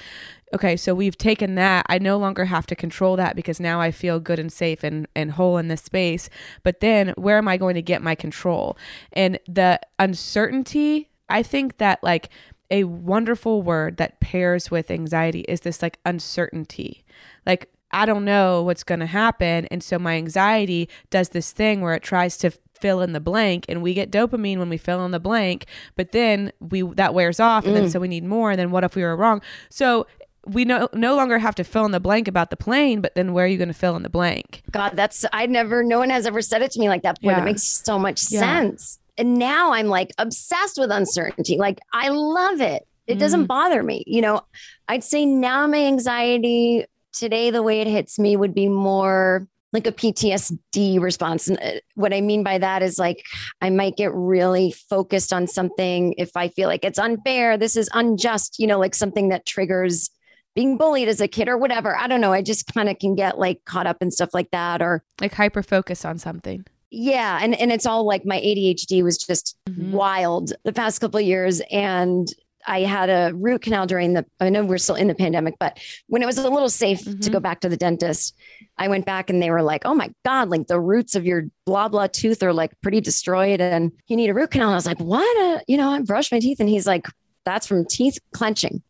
okay so we've taken that i no longer have to control that because now i feel good and safe and, and whole in this space but then where am i going to get my control and the uncertainty i think that like a wonderful word that pairs with anxiety is this like uncertainty like I don't know what's going to happen. And so my anxiety does this thing where it tries to fill in the blank and we get dopamine when we fill in the blank, but then we that wears off and then mm. so we need more. And then what if we were wrong? So we no, no longer have to fill in the blank about the plane, but then where are you going to fill in the blank? God, that's I never no one has ever said it to me like that before. Yeah. That makes so much Yeah. sense. And now I'm like obsessed with uncertainty. Like I love it. It doesn't Mm. bother me. You know, I'd say now my anxiety today, the way it hits me would be more like a PTSD response. And uh, what I mean by that is like I might get really focused on something if I feel like it's unfair, this is unjust, you know, like something that triggers being bullied as a kid or whatever. I don't know. I just kind of can get like caught up in stuff like that or Like hyper focus on something. yeah, and and it's all like my ADHD was just Mhm. wild the past couple of years and I had a root canal during the I know we're still in the pandemic, but when it was a little safe to Mhm. go back to the dentist, I went back and they were like, "Oh my god, like the roots of your blah blah tooth are like pretty destroyed and you need a root canal." And I was like, "What?" Uh, you know, I brushed my teeth and he's like, "That's from teeth clenching."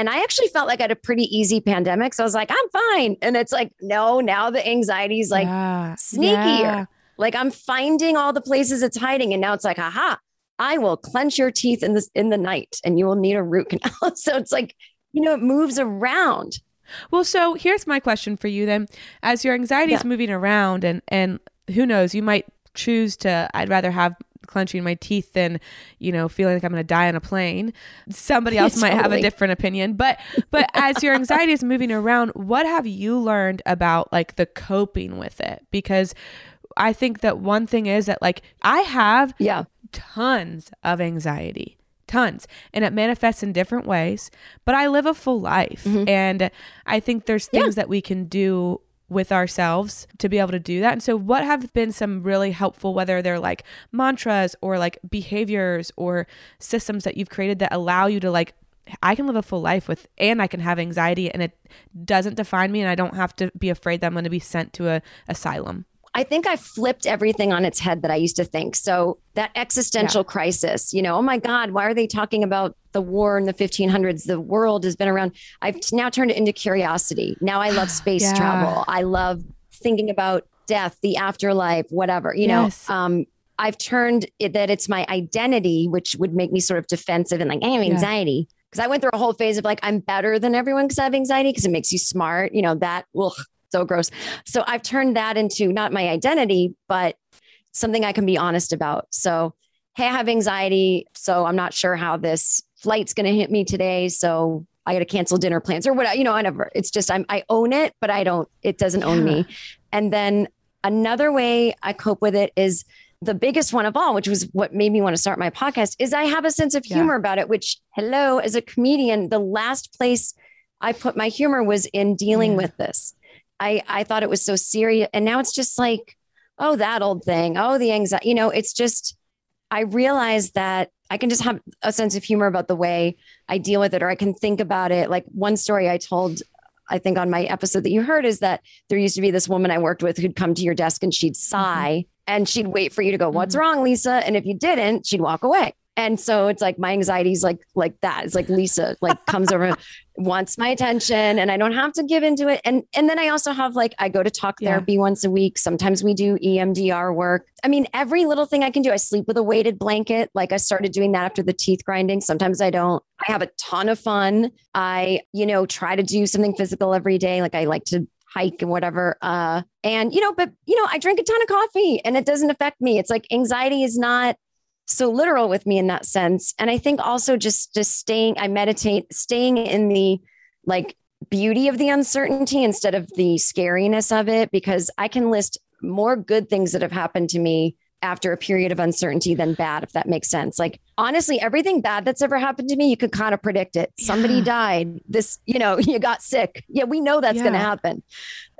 And I actually felt like I had a pretty easy pandemic. So I was like, I'm fine. And it's like, no, now the anxiety is like Yeah. sneakier. Yeah. like I'm finding all the places it's hiding, and now it's like, aha, I will clench your teeth in this in the night, and you will need a root canal. so it's like, you know, it moves around. Well, so here's my question for you then. As your anxiety is Yeah. moving around and and who knows, you might choose to I'd rather have clenching my teeth and you know, feeling like I'm going to die on a plane. Somebody else might have a different opinion, but but as your anxiety is moving around, what have you learned about like the coping with it? Because I think that one thing is that like I have Yeah, tons of anxiety tons and it manifests in different ways but i live a full life mm-hmm. and i think there's Yeah. things that we can do with ourselves to be able to do that and so what have been some really helpful whether they're like mantras or like behaviors or systems that you've created that allow you to like I can live a full life with and I can have anxiety and it doesn't define me and I don't have to be afraid that I'm going to be sent to a asylum. I think I flipped everything on its head that I used to think. So that existential yeah. crisis, you know, oh my God, why are they talking about the war in the 1500s? The world has been around. I've now turned it into curiosity. Now I love space yeah. travel. I love thinking about death, the afterlife, whatever, you yes. know. Um, I've turned it that it's my identity, which would make me sort of defensive and like, I have anxiety. Because. I went through a whole phase of like, I'm better than everyone because I have anxiety because it makes you smart. You know, that will so gross. So I've turned that into not my identity, but something I can be honest about. So, hey, I have anxiety. So I'm not sure how this flight's going to hit me today. So I got to cancel dinner plans or whatever, you know, whatever. It's just, I'm, I own it, but I don't, it doesn't yeah. own me. And then another way I cope with it is the biggest one of all, which was what made me want to start my podcast, is I have a sense of humor yeah. about it, which, hello, as a comedian, the last place I put my humor was in dealing yeah. with this. I I thought it was so serious, and now it's just like, oh, that old thing. Oh, the anxiety. You know, it's just. I realized that I can just have a sense of humor about the way I deal with it, or I can think about it. Like one story I told I think on my episode that you heard is that there used to be this woman I worked with who'd come to your desk and she'd mm-hmm. sigh mm-hmm. and she'd wait for you to go, What's mm-hmm. wrong, Lisa? And if you didn't, she'd walk away. And so it's like my anxiety is like like that. It's like Lisa like comes over, wants my attention, and I don't have to give into it. And and then I also have like I go to talk therapy yeah. once a week. Sometimes we do EMDR work. I mean, every little thing I can do. I sleep with a weighted blanket. Like I started doing that after the teeth grinding. Sometimes I don't. I have a ton of fun. I, you know, try to do something physical every day. Like I like to hike and whatever. Uh, and you know, but you know, I drink a ton of coffee and it doesn't affect me. It's like anxiety is not so literal with me in that sense. And I think also just just staying, I meditate, staying in the like beauty of the uncertainty instead of the scariness of it, because I can list more good things that have happened to me after a period of uncertainty than bad, if that makes sense. Like honestly, everything bad that's ever happened to me, you could kind of predict it. Yeah. Somebody died. This, you know, you got sick. Yeah, we know that's yeah. going to happen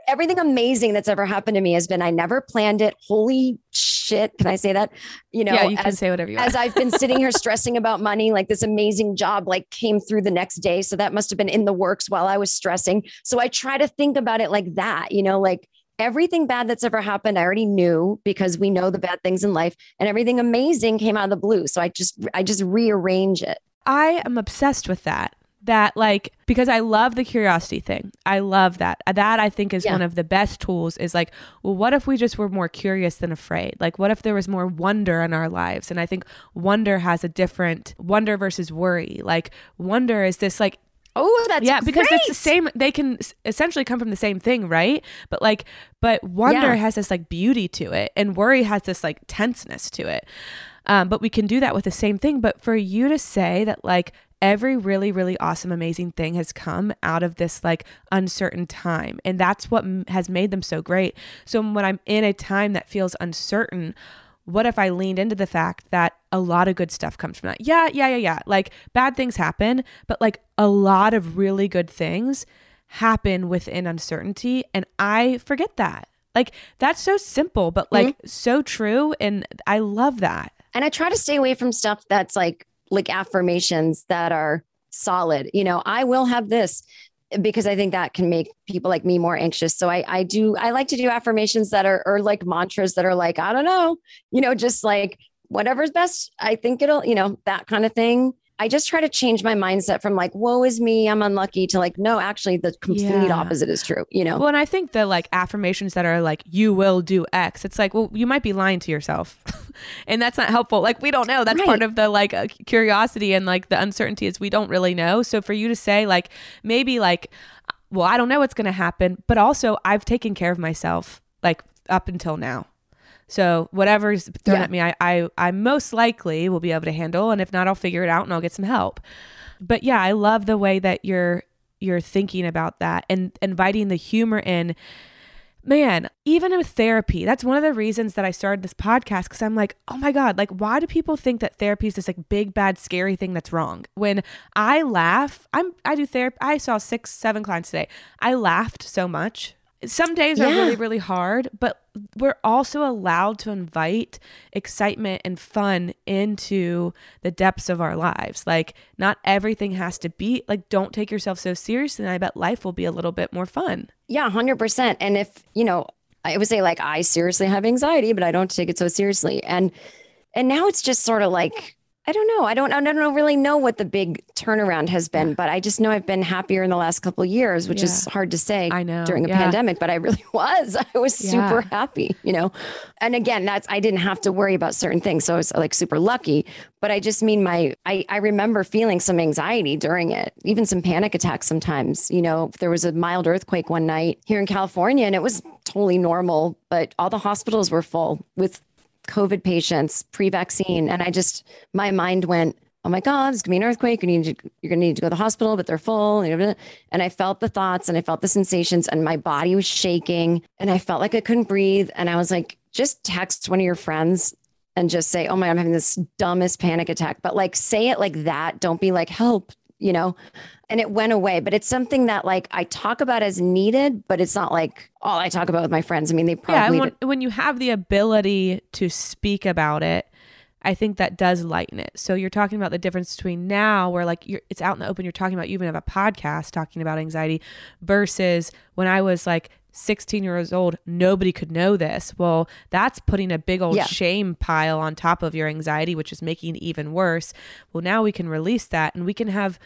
everything amazing that's ever happened to me has been I never planned it. Holy shit. Can I say that? You know, yeah, you as, can say whatever you want. as I've been sitting here stressing about money, like this amazing job like came through the next day. So that must have been in the works while I was stressing. So I try to think about it like that, you know, like everything bad that's ever happened, I already knew because we know the bad things in life and everything amazing came out of the blue. So I just, I just rearrange it. I am obsessed with that that like because I love the curiosity thing. I love that. That I think is yeah. one of the best tools is like, well, what if we just were more curious than afraid? Like what if there was more wonder in our lives? And I think wonder has a different wonder versus worry. Like wonder is this like Oh, that's yeah, because great. it's the same. They can essentially come from the same thing, right? But like, but wonder yeah. has this like beauty to it, and worry has this like tenseness to it. Um, but we can do that with the same thing. But for you to say that like every really, really awesome, amazing thing has come out of this like uncertain time. And that's what m- has made them so great. So when I'm in a time that feels uncertain, what if I leaned into the fact that a lot of good stuff comes from that? Yeah, yeah, yeah, yeah. Like bad things happen, but like a lot of really good things happen within uncertainty. And I forget that. Like that's so simple, but like mm-hmm. so true. And I love that. And I try to stay away from stuff that's like like affirmations that are solid. You know, I will have this because I think that can make people like me more anxious. So I I do I like to do affirmations that are or like mantras that are like, I don't know, you know, just like whatever's best. I think it'll, you know, that kind of thing. I just try to change my mindset from like, woe is me, I'm unlucky to like, no, actually the complete yeah. opposite is true, you know? Well, and I think the like affirmations that are like, you will do X, it's like, well, you might be lying to yourself. and that's not helpful. Like, we don't know. That's right. part of the like uh, curiosity and like the uncertainty is we don't really know. So for you to say like, maybe like, well, I don't know what's going to happen, but also I've taken care of myself like up until now. So whatever's thrown yeah. at me, I, I I most likely will be able to handle, and if not, I'll figure it out and I'll get some help. But yeah, I love the way that you're you're thinking about that and inviting the humor in. Man, even with therapy, that's one of the reasons that I started this podcast because I'm like, oh my God, like, why do people think that therapy is this like big, bad, scary thing that's wrong? When I laugh, I'm I do therapy. I saw six, seven clients today. I laughed so much some days yeah. are really really hard but we're also allowed to invite excitement and fun into the depths of our lives. Like not everything has to be like don't take yourself so seriously and i bet life will be a little bit more fun. Yeah 100% and if you know I would say like I seriously have anxiety, but I don't take it so seriously. And and now it's just sort of like I don't know. I don't. I don't really know what the big turnaround has been, but I just know I've been happier in the last couple of years, which yeah. is hard to say. I know during a yeah. pandemic, but I really was. I was yeah. super happy, you know. And again, that's I didn't have to worry about certain things, so I was like super lucky. But I just mean my. I I remember feeling some anxiety during it, even some panic attacks sometimes. You know, there was a mild earthquake one night here in California, and it was totally normal, but all the hospitals were full with COVID patients pre-vaccine, and I just my mind went, "Oh my God, there's gonna be an earthquake. You need to, you're gonna need to go to the hospital, but they're full." And I felt the thoughts, and I felt the sensations, and my body was shaking, and I felt like I couldn't breathe. And I was like, "Just text one of your friends." And just say, oh my, God, I'm having this dumbest panic attack. But like, say it like that. Don't be like, help, you know? And it went away. But it's something that like I talk about as needed, but it's not like all I talk about with my friends. I mean, they probably yeah. When, when you have the ability to speak about it, I think that does lighten it. So you're talking about the difference between now, where like you're, it's out in the open. You're talking about you even have a podcast talking about anxiety, versus when I was like 16 years old, nobody could know this. Well, that's putting a big old yeah. shame pile on top of your anxiety, which is making it even worse. Well, now we can release that and we can have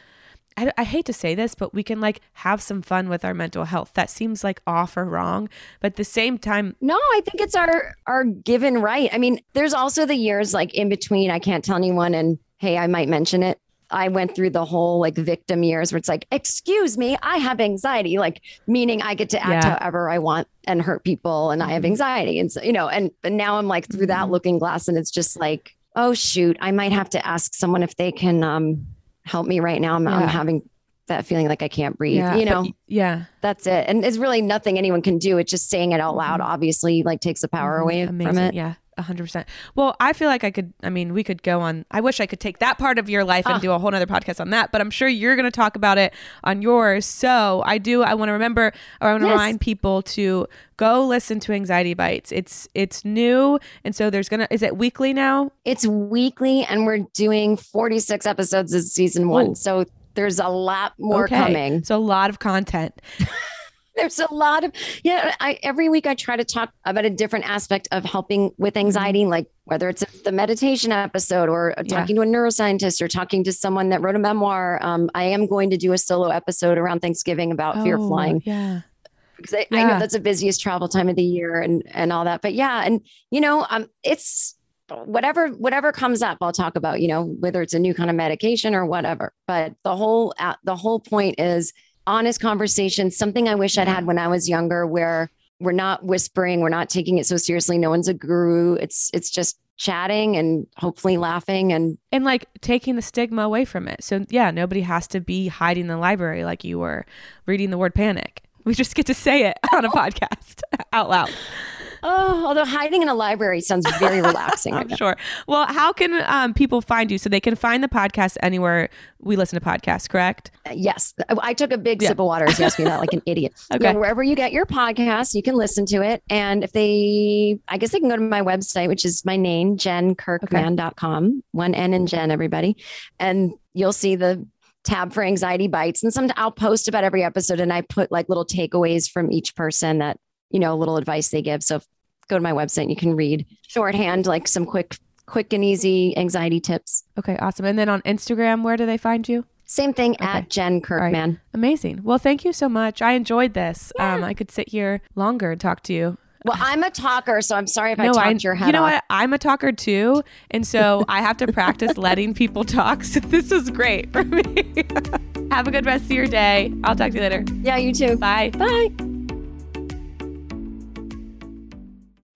I, I, hate to say this, but we can like have some fun with our mental health. That seems like off or wrong, but at the same time, no, I think it's our our given right. I mean, there's also the years like in between. I can't tell anyone, and hey, I might mention it. I went through the whole like victim years where it's like, excuse me, I have anxiety, like meaning I get to act yeah. however I want and hurt people, and I have mm-hmm. anxiety, and so you know, and but now I'm like through that mm-hmm. looking glass, and it's just like, oh shoot, I might have to ask someone if they can um help me right now. I'm, yeah. I'm having that feeling like I can't breathe, yeah, you know? Yeah. That's it. And it's really nothing anyone can do. It's just saying it out loud, mm-hmm. obviously, like takes the power mm-hmm. away Amazing. from it. Yeah. 100%. Well, I feel like I could, I mean, we could go on. I wish I could take that part of your life and ah. do a whole nother podcast on that, but I'm sure you're going to talk about it on yours. So I do, I want to remember, or I want to yes. remind people to go listen to Anxiety Bites. It's, it's new. And so there's going to, is it weekly now? It's weekly and we're doing 46 episodes of season one. Ooh. So there's a lot more okay. coming. So a lot of content. there's a lot of yeah I, every week i try to talk about a different aspect of helping with anxiety mm-hmm. like whether it's the meditation episode or talking yeah. to a neuroscientist or talking to someone that wrote a memoir um, i am going to do a solo episode around thanksgiving about oh, fear flying yeah because I, yeah. I, know that's the busiest travel time of the year and and all that but yeah and you know um it's whatever whatever comes up i'll talk about you know whether it's a new kind of medication or whatever but the whole uh, the whole point is honest conversation, something I wish I'd had mm-hmm. when I was younger, where we're not whispering, we're not taking it so seriously. No one's a guru. It's it's just chatting and hopefully laughing and and like taking the stigma away from it. So yeah, nobody has to be hiding in the library like you were reading the word panic. We just get to say it on a podcast out loud. Oh, although hiding in a library sounds very relaxing. I'm sure. Well, how can um, people find you? So they can find the podcast anywhere we listen to podcasts, correct? Uh, yes. I took a big yeah. sip of water as you asked me that like an idiot. okay. Yeah, wherever you get your podcast, you can listen to it. And if they, I guess they can go to my website, which is my name, jenkirkman.com. Okay. One N and Jen, everybody. And you'll see the tab for anxiety bites and some I'll post about every episode and I put like little takeaways from each person that you know a little advice they give so go to my website and you can read shorthand, like some quick, quick and easy anxiety tips. Okay, awesome. And then on Instagram, where do they find you? Same thing okay. at Jen Kirkman. Right. Amazing. Well, thank you so much. I enjoyed this. Yeah. Um, I could sit here longer and talk to you. Well, I'm a talker, so I'm sorry if no, I talked I, your head You know off. what? I'm a talker too, and so I have to practice letting people talk. So this is great for me. have a good rest of your day. I'll talk to you later. Yeah, you too. Bye. Bye.